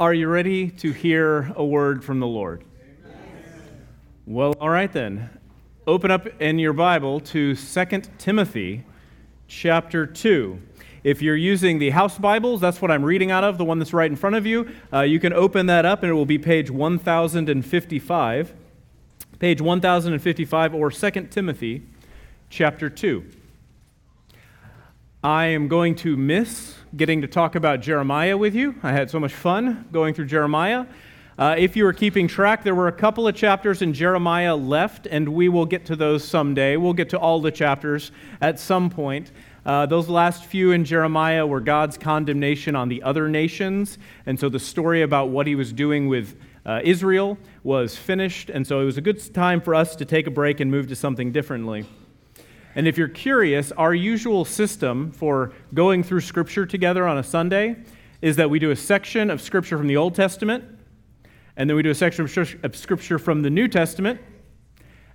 Are you ready to hear a word from the Lord? Well, all right then. Open up in your Bible to 2 Timothy chapter 2. If you're using the house Bibles, that's what I'm reading out of, the one that's right in front of you. Uh, you can open that up and it will be page 1055. Page 1055 or 2 Timothy chapter 2. I am going to miss getting to talk about Jeremiah with you. I had so much fun going through Jeremiah. Uh, if you were keeping track, there were a couple of chapters in Jeremiah left, and we will get to those someday. We'll get to all the chapters at some point. Uh, those last few in Jeremiah were God's condemnation on the other nations, and so the story about what he was doing with uh, Israel was finished, and so it was a good time for us to take a break and move to something differently. And if you're curious, our usual system for going through Scripture together on a Sunday is that we do a section of Scripture from the Old Testament, and then we do a section of Scripture from the New Testament,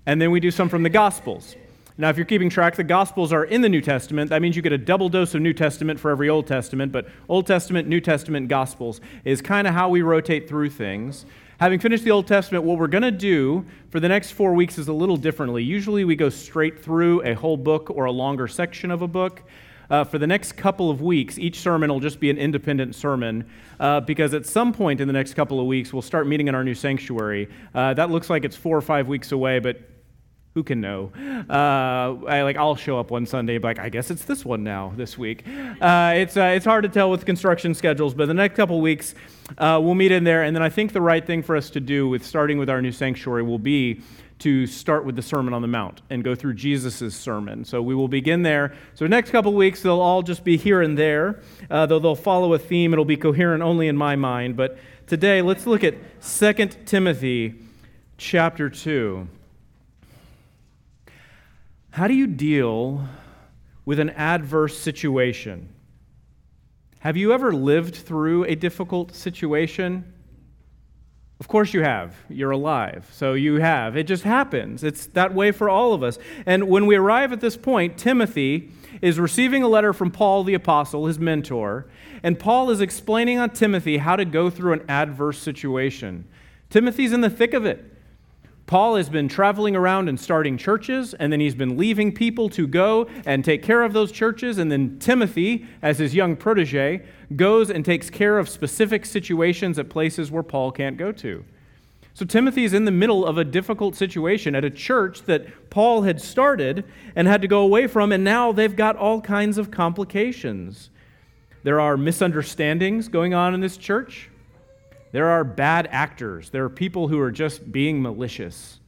and then we do some from the Gospels. Now, if you're keeping track, the Gospels are in the New Testament. That means you get a double dose of New Testament for every Old Testament, but Old Testament, New Testament, Gospels is kind of how we rotate through things. Having finished the Old Testament, what we're going to do for the next four weeks is a little differently. Usually we go straight through a whole book or a longer section of a book. Uh, for the next couple of weeks, each sermon will just be an independent sermon uh, because at some point in the next couple of weeks, we'll start meeting in our new sanctuary. Uh, that looks like it's four or five weeks away, but who can know? Uh, I, like I'll show up one Sunday, like I guess it's this one now this week. Uh, it's uh, it's hard to tell with construction schedules, but the next couple weeks uh, we'll meet in there, and then I think the right thing for us to do with starting with our new sanctuary will be to start with the Sermon on the Mount and go through Jesus' sermon. So we will begin there. So the next couple weeks they'll all just be here and there, uh, though they'll follow a theme. It'll be coherent only in my mind. But today let's look at 2 Timothy chapter two. How do you deal with an adverse situation? Have you ever lived through a difficult situation? Of course you have. You're alive. So you have. It just happens. It's that way for all of us. And when we arrive at this point, Timothy is receiving a letter from Paul the apostle, his mentor, and Paul is explaining on Timothy how to go through an adverse situation. Timothy's in the thick of it. Paul has been traveling around and starting churches, and then he's been leaving people to go and take care of those churches. And then Timothy, as his young protege, goes and takes care of specific situations at places where Paul can't go to. So Timothy is in the middle of a difficult situation at a church that Paul had started and had to go away from, and now they've got all kinds of complications. There are misunderstandings going on in this church. There are bad actors. There are people who are just being malicious.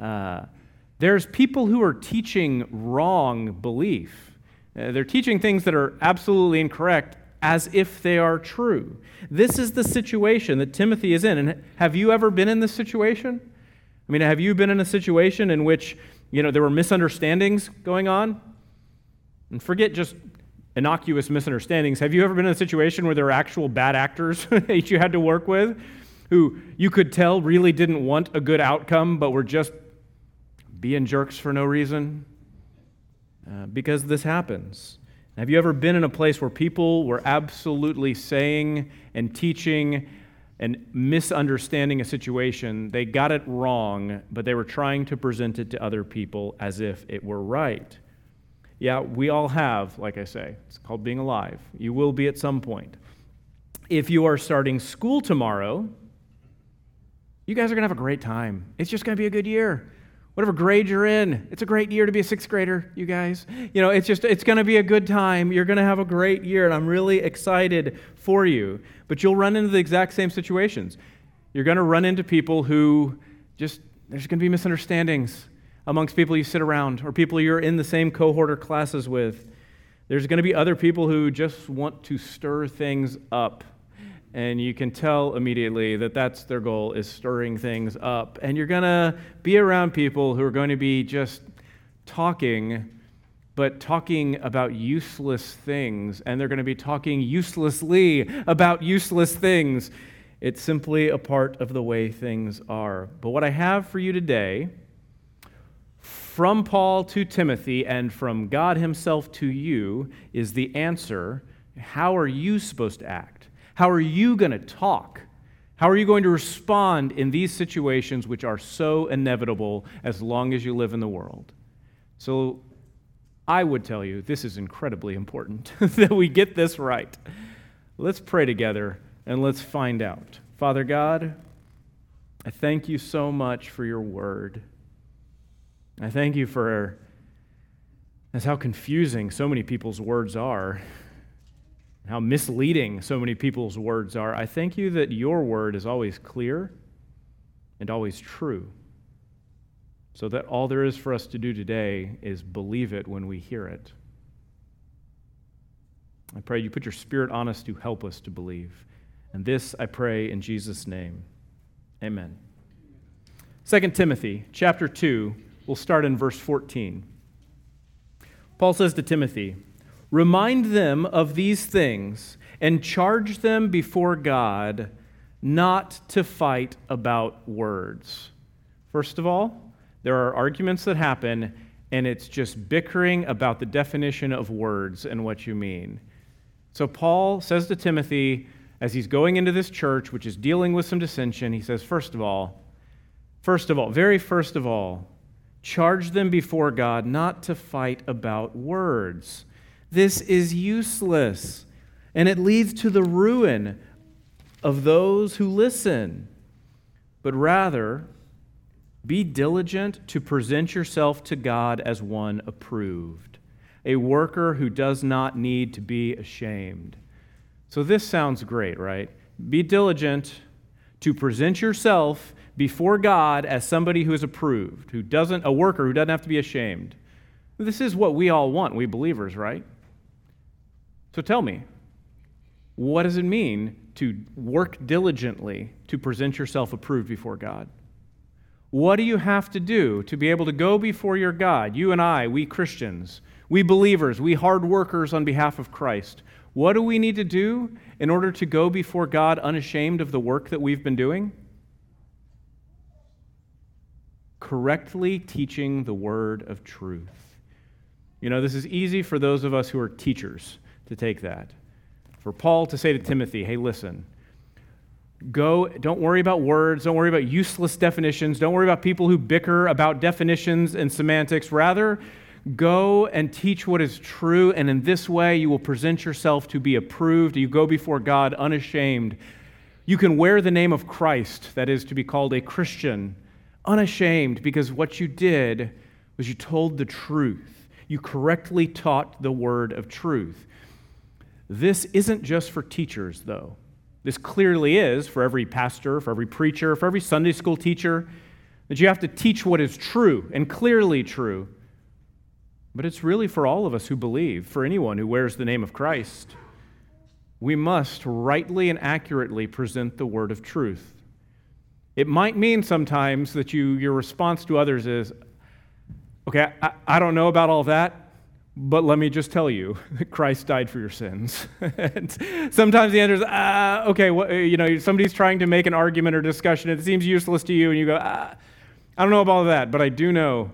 Uh, there's people who are teaching wrong belief. Uh, they're teaching things that are absolutely incorrect as if they are true. This is the situation that Timothy is in. And have you ever been in this situation? I mean, have you been in a situation in which, you know, there were misunderstandings going on? And forget just innocuous misunderstandings. Have you ever been in a situation where there were actual bad actors that you had to work with who you could tell really didn't want a good outcome but were just being jerks for no reason? Uh, because this happens. Have you ever been in a place where people were absolutely saying and teaching and misunderstanding a situation? They got it wrong, but they were trying to present it to other people as if it were right. Yeah, we all have, like I say, it's called being alive. You will be at some point. If you are starting school tomorrow, you guys are going to have a great time. It's just going to be a good year. Whatever grade you're in, it's a great year to be a sixth grader, you guys. You know, it's just, it's going to be a good time. You're going to have a great year, and I'm really excited for you. But you'll run into the exact same situations. You're going to run into people who just, there's going to be misunderstandings amongst people you sit around or people you're in the same cohort or classes with. There's going to be other people who just want to stir things up. And you can tell immediately that that's their goal is stirring things up. And you're going to be around people who are going to be just talking but talking about useless things, and they're going to be talking uselessly about useless things. It's simply a part of the way things are. But what I have for you today from Paul to Timothy and from God Himself to you is the answer. How are you supposed to act? How are you going to talk How are you going to respond in these situations which are so inevitable as long as you live in the world? So I would tell you this is incredibly important that we get this right. Let's pray together and let's find out. Father God, I thank you so much for your word. I thank you for that's how confusing so many people's words are, how misleading so many people's words are. I thank you that your word is always clear and always true. So that all there is for us to do today is believe it when we hear it. I pray you put your spirit on us to help us to believe. And this I pray in Jesus' name. Amen. 2 Timothy chapter 2, we'll start in verse 14. Paul says to Timothy, Remind them of these things and charge them before God not to fight about words. First of all, there are arguments that happen, and it's just bickering about the definition of words and what you mean. So Paul says to Timothy, as he's going into this church, which is dealing with some dissension, he says, first of all, first of all, very first of all, charge them before God not to fight about words. This is useless, and it leads to the ruin of those who listen. But rather, be diligent to present yourself to God as one approved a worker who does not need to be ashamed. So this sounds great, right? Be diligent to present yourself before God as somebody who is approved, who doesn't, a worker who doesn't have to be ashamed. This is what we all want, we believers, right? So tell me, what does it mean to work diligently to present yourself approved before God? What do you have to do to be able to go before your God? You and I, we Christians, we believers, we hard workers on behalf of Christ, what do we need to do in order to go before God unashamed of the work that we've been doing? Correctly teaching the word of truth. You know, this is easy for those of us who are teachers to take that. For Paul to say to Timothy, hey, listen, go, don't worry about words, don't worry about useless definitions, don't worry about people who bicker about definitions and semantics. Rather, Go and teach what is true, and in this way you will present yourself to be approved. You go before God unashamed. You can wear the name of Christ, that is to be called a Christian, unashamed, because what you did was you told the truth. You correctly taught the word of truth. This isn't just for teachers, though. This clearly is for every pastor, for every preacher, for every Sunday school teacher, that you have to teach what is true and clearly true. But it's really for all of us who believe, for anyone who wears the name of Christ. We must rightly and accurately present the word of truth. It might mean sometimes that you, your response to others is, okay, I, I don't know about all that, but let me just tell you that Christ died for your sins. sometimes the answer is, ah, okay, well, you know, somebody's trying to make an argument or discussion. It seems useless to you, and you go, ah, I don't know about all that, but I do know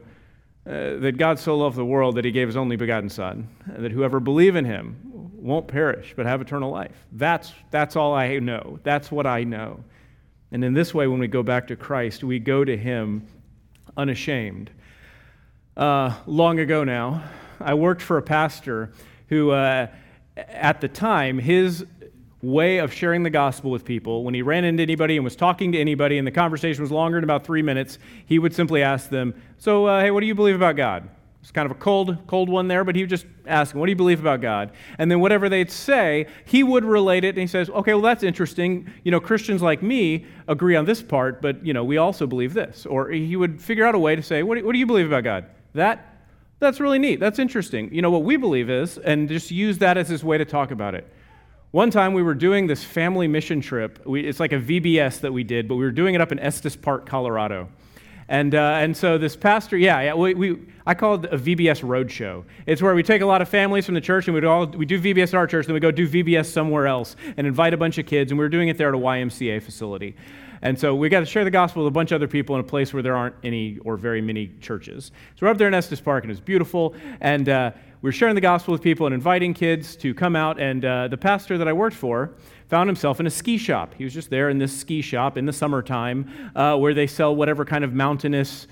uh, that God so loved the world that he gave his only begotten Son, that whoever believe in him won't perish but have eternal life. That's, that's all I know. That's what I know. And in this way, when we go back to Christ, we go to him unashamed. Uh, long ago now, I worked for a pastor who, uh, at the time, his way of sharing the gospel with people. When he ran into anybody and was talking to anybody, and the conversation was longer than about three minutes, he would simply ask them, So, uh, hey, what do you believe about God? It's kind of a cold, cold one there, but he would just ask What do you believe about God? And then whatever they'd say, he would relate it, and he says, Okay, well, that's interesting. You know, Christians like me agree on this part, but, you know, we also believe this. Or he would figure out a way to say, What do, what do you believe about God? That that's really neat. That's interesting. You know, what we believe is, and just use that as his way to talk about it. One time we were doing this family mission trip. We, it's like a VBS that we did, but we were doing it up in Estes Park, Colorado. And, uh, and so this pastor, yeah, yeah we, we, I call it a VBS roadshow. It's where we take a lot of families from the church and we do, all, we do VBS at our church, then we go do VBS somewhere else and invite a bunch of kids. And we were doing it there at a YMCA facility. And so we got to share the gospel with a bunch of other people in a place where there aren't any or very many churches. So we're up there in Estes Park, and it's beautiful. And uh, we're sharing the gospel with people and inviting kids to come out. And uh, the pastor that I worked for found himself in a ski shop. He was just there in this ski shop in the summertime uh, where they sell whatever kind of mountainous,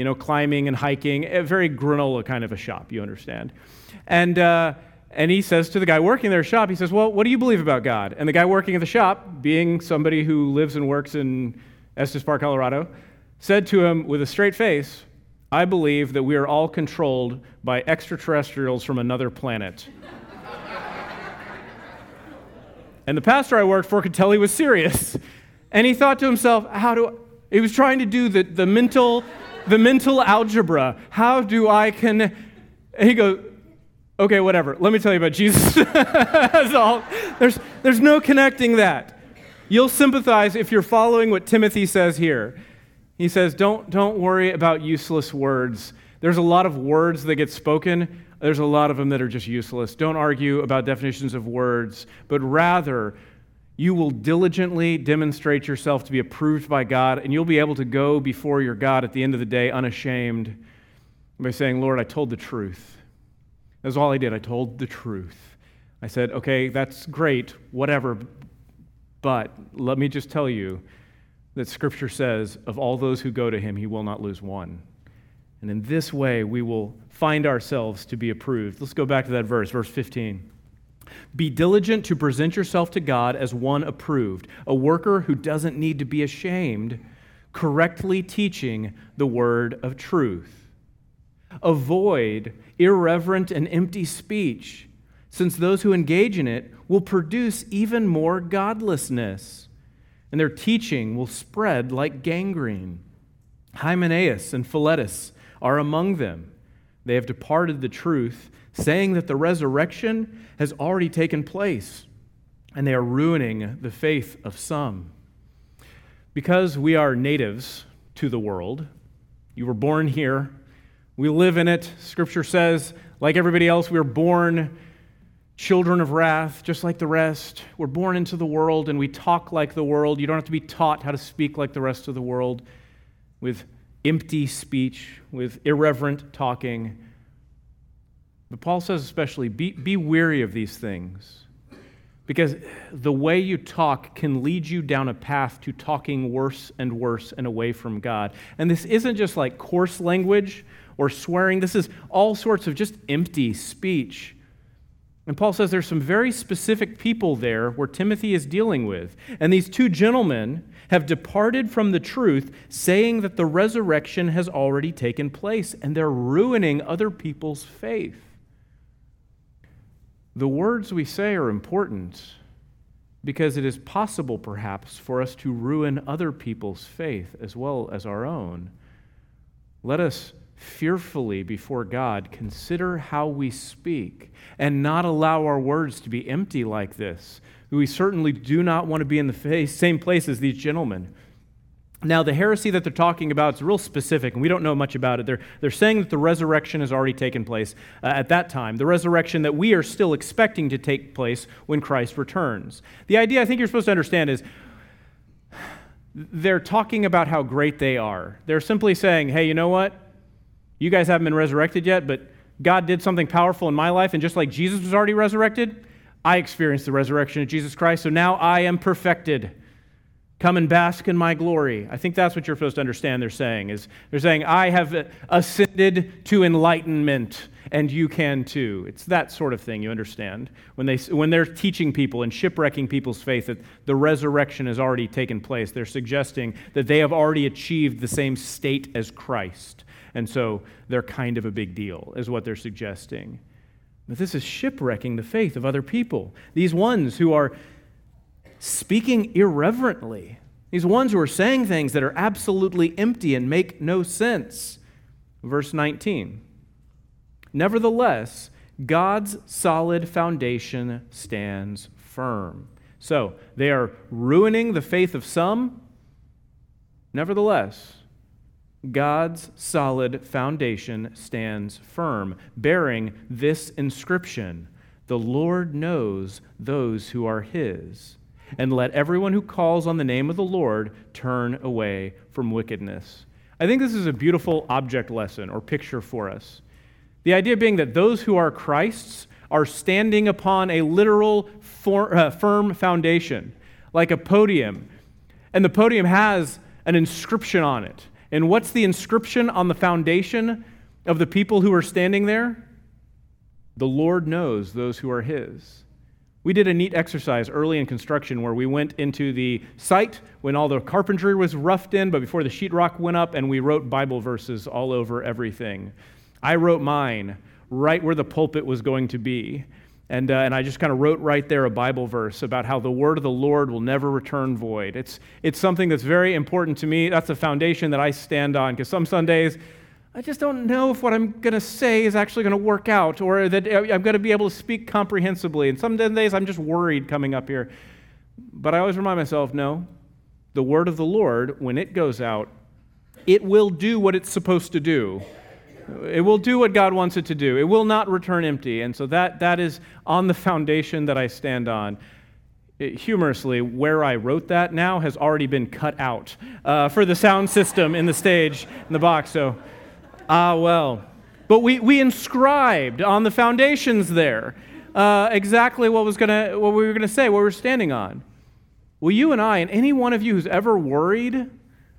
you know, climbing and hiking, a very granola kind of a shop, you understand. And, uh, and he says to the guy working their shop, he says, Well, what do you believe about God? And the guy working at the shop, being somebody who lives and works in Estes Park, Colorado, said to him with a straight face, I believe that we are all controlled by extraterrestrials from another planet. and the pastor I worked for could tell he was serious. And he thought to himself, How do I? He was trying to do the, the mental the mental algebra. How do I can he goes, Okay, whatever. Let me tell you about Jesus. That's all. There's, there's no connecting that. You'll sympathize if you're following what Timothy says here. He says, don't, don't worry about useless words. There's a lot of words that get spoken, there's a lot of them that are just useless. Don't argue about definitions of words, but rather, you will diligently demonstrate yourself to be approved by God, and you'll be able to go before your God at the end of the day unashamed by saying, Lord, I told the truth. That's all I did. I told the truth. I said, okay, that's great, whatever, but let me just tell you that Scripture says, of all those who go to him, he will not lose one. And in this way, we will find ourselves to be approved. Let's go back to that verse, verse 15. Be diligent to present yourself to God as one approved, a worker who doesn't need to be ashamed, correctly teaching the word of truth. Avoid irreverent and empty speech, since those who engage in it will produce even more godlessness, and their teaching will spread like gangrene. Hymenaeus and Philetus are among them. They have departed the truth, saying that the resurrection has already taken place, and they are ruining the faith of some. Because we are natives to the world, you were born here, we live in it. Scripture says, like everybody else, we are born children of wrath, just like the rest. We're born into the world and we talk like the world. You don't have to be taught how to speak like the rest of the world with empty speech, with irreverent talking. But Paul says, especially, be, be weary of these things. Because the way you talk can lead you down a path to talking worse and worse and away from God. And this isn't just like coarse language or swearing. This is all sorts of just empty speech. And Paul says there's some very specific people there where Timothy is dealing with. And these two gentlemen have departed from the truth, saying that the resurrection has already taken place, and they're ruining other people's faith. The words we say are important because it is possible, perhaps, for us to ruin other people's faith as well as our own. Let us fearfully before God, consider how we speak and not allow our words to be empty like this. We certainly do not want to be in the same place as these gentlemen. Now, the heresy that they're talking about is real specific, and we don't know much about it. They're, they're saying that the resurrection has already taken place uh, at that time, the resurrection that we are still expecting to take place when Christ returns. The idea I think you're supposed to understand is they're talking about how great they are. They're simply saying, hey, you know what? You guys haven't been resurrected yet, but God did something powerful in my life, and just like Jesus was already resurrected, I experienced the resurrection of Jesus Christ, so now I am perfected. Come and bask in my glory. I think that's what you're supposed to understand they're saying is they're saying I have ascended to enlightenment and you can too. It's that sort of thing, you understand. When they when they're teaching people and shipwrecking people's faith that the resurrection has already taken place, they're suggesting that they have already achieved the same state as Christ. And so they're kind of a big deal, is what they're suggesting. But this is shipwrecking the faith of other people. These ones who are speaking irreverently, these ones who are saying things that are absolutely empty and make no sense. Verse 19. Nevertheless, God's solid foundation stands firm. So they are ruining the faith of some. Nevertheless, God's solid foundation stands firm, bearing this inscription The Lord knows those who are his. and let everyone who calls on the name of the Lord turn away from wickedness. I think this is a beautiful object lesson or picture for us. The idea being that those who are Christ's are standing upon a literal for, uh, firm foundation, like a podium. And the podium has an inscription on it. And what's the inscription on the foundation of the people who are standing there? The Lord knows those who are His. We did a neat exercise early in construction where we went into the site when all the carpentry was roughed in, but before the sheetrock went up, and we wrote Bible verses all over everything. I wrote mine right where the pulpit was going to be. And, uh, and I just kind of wrote right there a Bible verse about how the word of the Lord will never return void. It's, it's something that's very important to me. That's the foundation that I stand on because some Sundays, I just don't know if what I'm going to say is actually going to work out or that I'm going to be able to speak comprehensibly. And some days I'm just worried coming up here. But I always remind myself no, the word of the Lord, when it goes out, it will do what it's supposed to do. It will do what God wants it to do. It will not return empty. And so that, that is on the foundation that I stand on. It, humorously, where I wrote that now has already been cut out uh, for the sound system in the stage, in the box. So Ah, well. But we, we inscribed on the foundations there uh, exactly what, was gonna, what we were going to say, what we we're standing on. Will you and I, and any one of you who's ever worried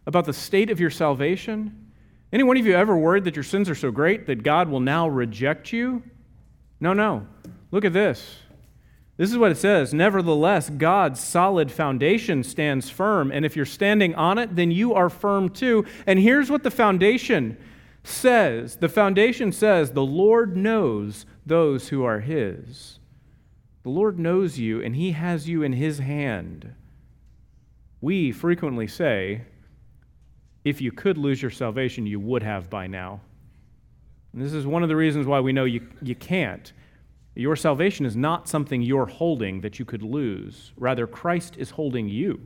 about the state of your salvation, any one of you ever worried that your sins are so great that God will now reject you? No, no. Look at this. This is what it says Nevertheless, God's solid foundation stands firm, and if you're standing on it, then you are firm too. And here's what the foundation says, the foundation says, the Lord knows those who are his. The Lord knows you, and he has you in his hand. We frequently say, if you could lose your salvation, you would have by now. And this is one of the reasons why we know you, you can't. Your salvation is not something you're holding that you could lose. Rather, Christ is holding you.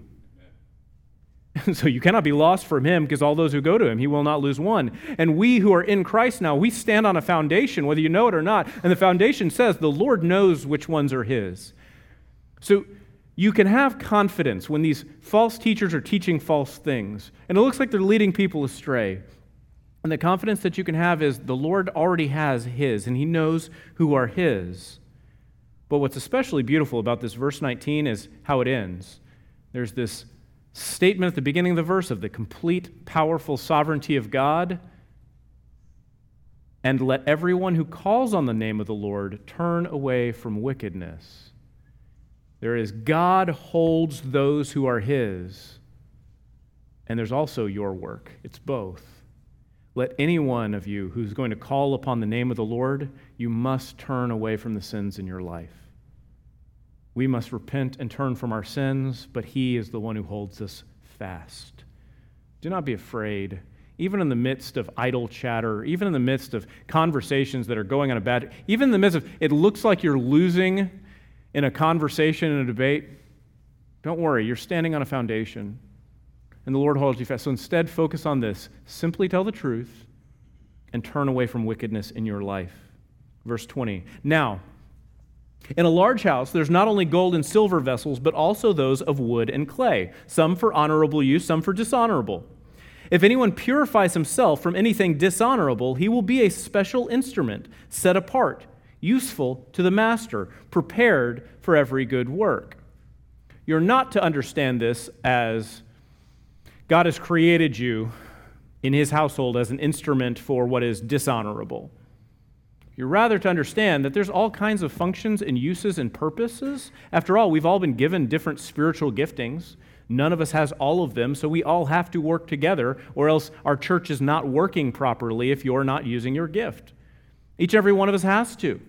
so you cannot be lost from him because all those who go to him, he will not lose one. And we who are in Christ now, we stand on a foundation, whether you know it or not. And the foundation says the Lord knows which ones are his. So you can have confidence when these false teachers are teaching false things, and it looks like they're leading people astray. And the confidence that you can have is the Lord already has his, and he knows who are his. But what's especially beautiful about this verse 19 is how it ends. There's this statement at the beginning of the verse of the complete, powerful sovereignty of God. And let everyone who calls on the name of the Lord turn away from wickedness. There is God holds those who are his, and there's also your work. It's both. Let any one of you who's going to call upon the name of the Lord, you must turn away from the sins in your life. We must repent and turn from our sins, but He is the one who holds us fast. Do not be afraid. Even in the midst of idle chatter, even in the midst of conversations that are going on a bad, even in the midst of it looks like you're losing in a conversation, in a debate, don't worry, you're standing on a foundation and the Lord holds you fast. So instead, focus on this simply tell the truth and turn away from wickedness in your life. Verse 20. Now, in a large house, there's not only gold and silver vessels, but also those of wood and clay, some for honorable use, some for dishonorable. If anyone purifies himself from anything dishonorable, he will be a special instrument, set apart, useful to the master, prepared for every good work. You're not to understand this as God has created you in his household as an instrument for what is dishonorable. You're rather to understand that there's all kinds of functions and uses and purposes. After all, we've all been given different spiritual giftings. None of us has all of them, so we all have to work together, or else our church is not working properly if you're not using your gift. Each every one of us has to.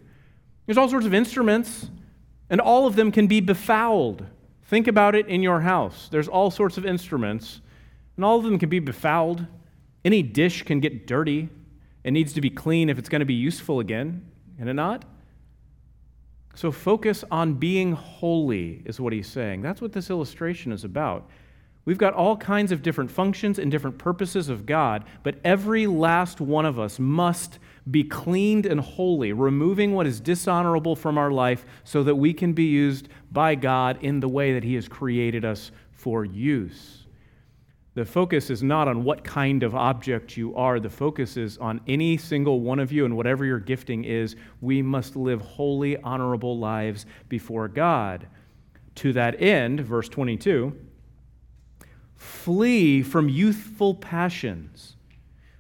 There's all sorts of instruments, and all of them can be befouled. Think about it in your house. There's all sorts of instruments, and all of them can be befouled. Any dish can get dirty. It needs to be clean if it's going to be useful again, can it not? So focus on being holy, is what he's saying. That's what this illustration is about. We've got all kinds of different functions and different purposes of God, but every last one of us must be cleaned and holy, removing what is dishonorable from our life so that we can be used by God in the way that He has created us for use. The focus is not on what kind of object you are. The focus is on any single one of you and whatever your gifting is. We must live holy, honorable lives before God. To that end, verse 22 flee from youthful passions,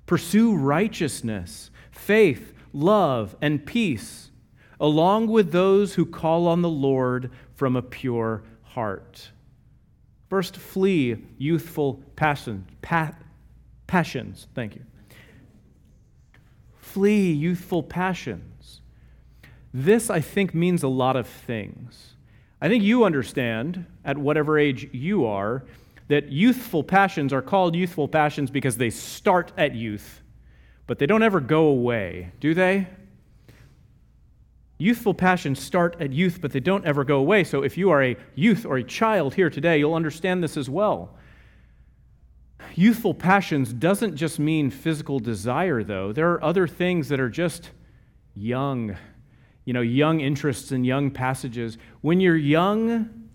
pursue righteousness faith, love, and peace, along with those who call on the Lord from a pure heart. First, flee youthful passions. Pa- passions. Thank you. Flee youthful passions. This, I think, means a lot of things. I think you understand, at whatever age you are, that youthful passions are called youthful passions because they start at youth but they don't ever go away, do they? Youthful passions start at youth, but they don't ever go away. So if you are a youth or a child here today, you'll understand this as well. Youthful passions doesn't just mean physical desire, though. There are other things that are just young, you know, young interests and young passages. When you're young,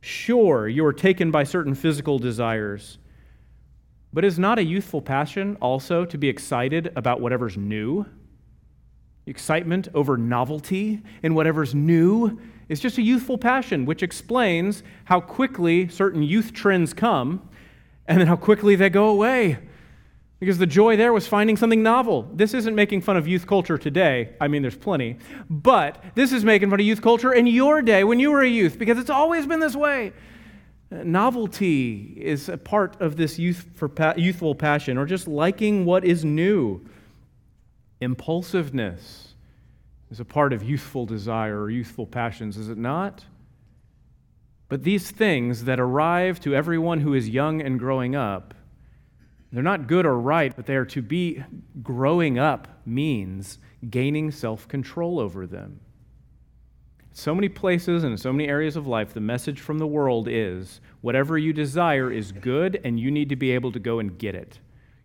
sure, you are taken by certain physical desires. But is not a youthful passion also to be excited about whatever's new? Excitement over novelty in whatever's new is just a youthful passion, which explains how quickly certain youth trends come and then how quickly they go away. Because the joy there was finding something novel. This isn't making fun of youth culture today. I mean, there's plenty. But this is making fun of youth culture in your day when you were a youth, because it's always been this way. Novelty is a part of this youth for pa- youthful passion, or just liking what is new. Impulsiveness is a part of youthful desire or youthful passions, is it not? But these things that arrive to everyone who is young and growing up, they're not good or right, but they are to be growing up means gaining self control over them so many places and in so many areas of life, the message from the world is whatever you desire is good, and you need to be able to go and get it.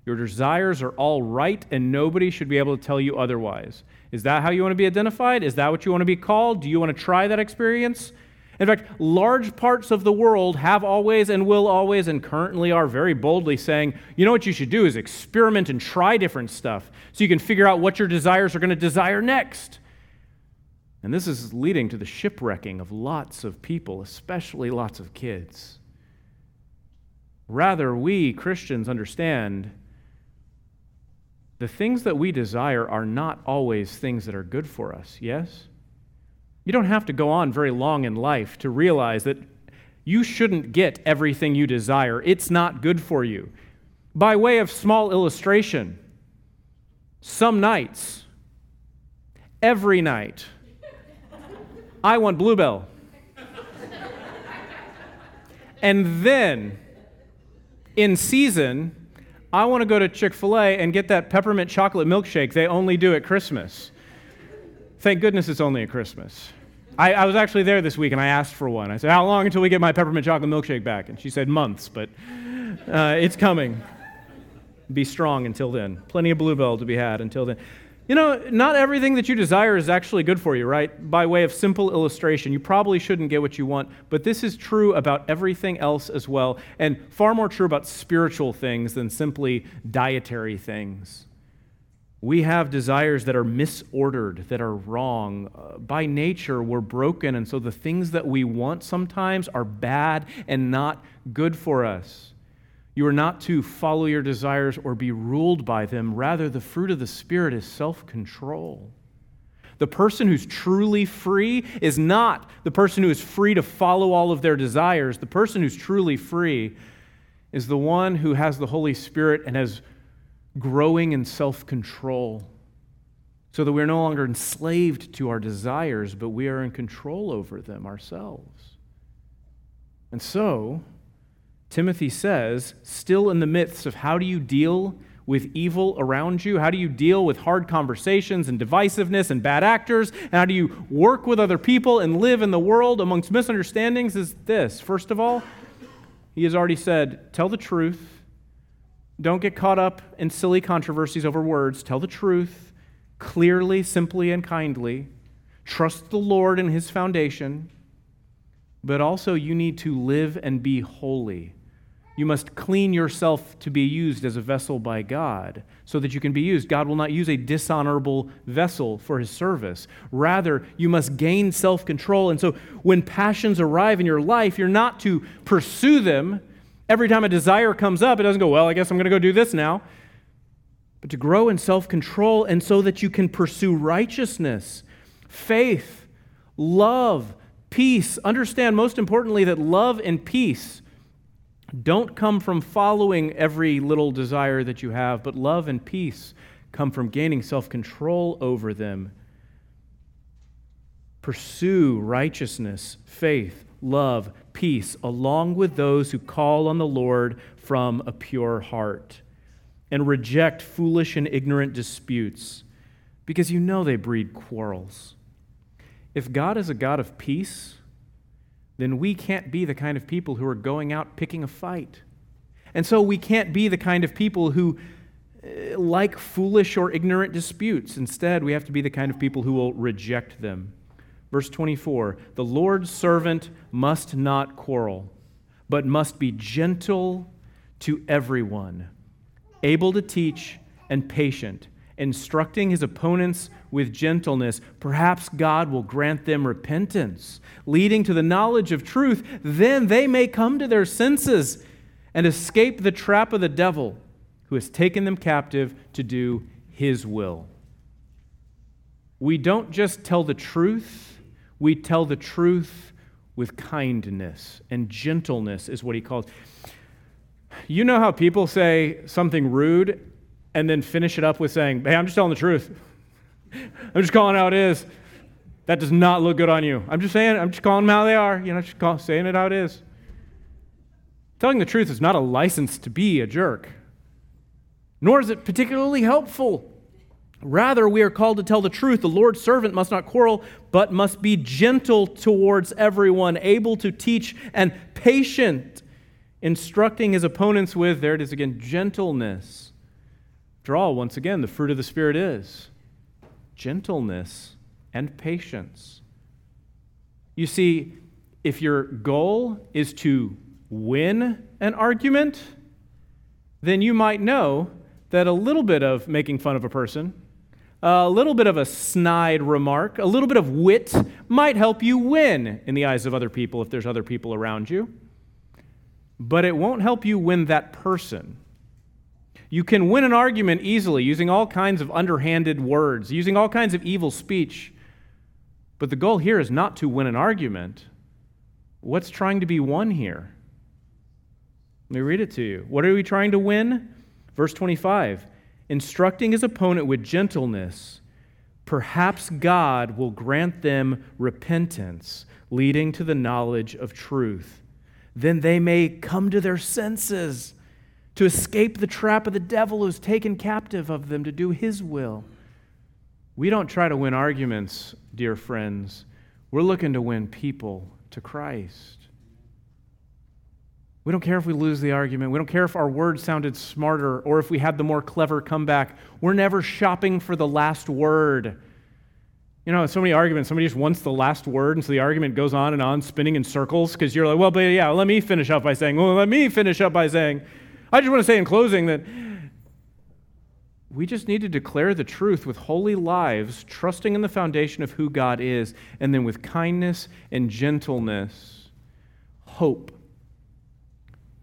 Your desires are all right, and nobody should be able to tell you otherwise. Is that how you want to be identified? Is that what you want to be called? Do you want to try that experience? In fact, large parts of the world have always and will always and currently are very boldly saying, you know what you should do is experiment and try different stuff so you can figure out what your desires are going to desire next. And this is leading to the shipwrecking of lots of people, especially lots of kids. Rather, we Christians understand the things that we desire are not always things that are good for us, yes? You don't have to go on very long in life to realize that you shouldn't get everything you desire. It's not good for you. By way of small illustration, some nights, every night, I want Blue Bell. and then, in season, I want to go to Chick fil A and get that peppermint chocolate milkshake they only do at Christmas. Thank goodness it's only at Christmas. I, I, was actually there this week and I asked for one. I said, How long until we get my peppermint chocolate milkshake back? And she said, Months, but uh, it's coming. Be strong until then. Plenty of Blue Bell to be had until then. You know, not everything that you desire is actually good for you, right? By way of simple illustration, you probably shouldn't get what you want, but this is true about everything else as well, and far more true about spiritual things than simply dietary things. We have desires that are misordered, that are wrong. Uh, by nature, we're broken, and so the things that we want sometimes are bad and not good for us. You are not to follow your desires or be ruled by them. Rather, the fruit of the Spirit is self control. The person who's truly free is not the person who is free to follow all of their desires. The person who's truly free is the one who has the Holy Spirit and has growing in self control. So that we're no longer enslaved to our desires, but we are in control over them ourselves. And so, Timothy says, still in the midst of how do you deal with evil around you? How do you deal with hard conversations and divisiveness and bad actors? And how do you work with other people and live in the world amongst misunderstandings? Is this. First of all, he has already said, tell the truth. Don't get caught up in silly controversies over words. Tell the truth. clearly, simply, and kindly. Trust the Lord and his foundation. But also, you need to live and be holy. You must clean yourself to be used as a vessel by God so that you can be used. God will not use a dishonorable vessel for his service. Rather, you must gain self control. And so, when passions arrive in your life, you're not to pursue them. Every time a desire comes up, it doesn't go, well, I guess I'm going to go do this now. But to grow in self control and so that you can pursue righteousness, faith, love, peace. Understand, most importantly, that love and peace don't come from following every little desire that you have, but love and peace come from gaining self control over them. Pursue righteousness, faith, love, peace, along with those who call on the Lord from a pure heart. And reject foolish and ignorant disputes, because you know they breed quarrels. If God is a God of peace, then we can't be the kind of people who are going out picking a fight. And so we can't be the kind of people who uh, like foolish or ignorant disputes. Instead, we have to be the kind of people who will reject them. Verse 24 The Lord's servant must not quarrel, but must be gentle to everyone, able to teach and patient instructing his opponents with gentleness, perhaps God will grant them repentance, leading to the knowledge of truth. Then they may come to their senses and escape the trap of the devil who has taken them captive to do his will. We don't just tell the truth, we tell the truth with kindness and gentleness, is what he calls. You know how people say something rude and then finish it up with saying, Hey, I'm just telling the truth. I'm just calling how it is. That does not look good on you. I'm just saying, I'm just calling them how they are. You know, just call, saying it how it is. Telling the truth is not a license to be a jerk, nor is it particularly helpful. Rather, we are called to tell the truth. The Lord's servant must not quarrel, but must be gentle towards everyone, able to teach and patient, instructing his opponents with, there it is again, gentleness. After all, once again, the fruit of the Spirit is gentleness and patience. You see, if your goal is to win an argument, then you might know that a little bit of making fun of a person, a little bit of a snide remark, a little bit of wit might help you win in the eyes of other people if there's other people around you. But it won't help you win that person. You can win an argument easily using all kinds of underhanded words, using all kinds of evil speech. But the goal here is not to win an argument. What's trying to be won here? Let me read it to you. What are we trying to win? Verse 25 instructing his opponent with gentleness, perhaps God will grant them repentance, leading to the knowledge of truth. Then they may come to their senses to escape the trap of the devil who's taken captive of them to do his will. We don't try to win arguments, dear friends. We're looking to win people to Christ. We don't care if we lose the argument. We don't care if our words sounded smarter or if we had the more clever comeback. We're never shopping for the last word. You know, so many arguments, somebody just wants the last word, and so the argument goes on and on, spinning in circles, because you're like, well, but yeah, let me finish up by saying, well, let me finish up by saying. I just want to say in closing that we just need to declare the truth with holy lives, trusting in the foundation of who God is, and then with kindness and gentleness, hope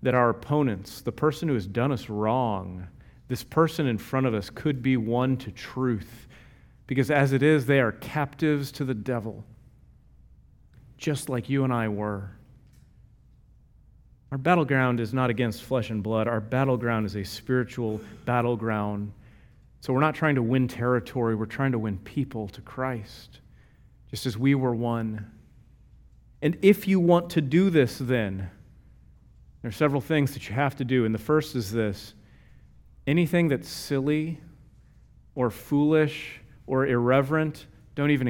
that our opponents, the person who has done us wrong, this person in front of us could be won to truth. Because as it is, they are captives to the devil, just like you and I were. Our battleground is not against flesh and blood. Our battleground is a spiritual battleground. So we're not trying to win territory, we're trying to win people to Christ, just as we were won. And if you want to do this, then, there are several things that you have to do. And the first is this anything that's silly or foolish or irreverent, don't even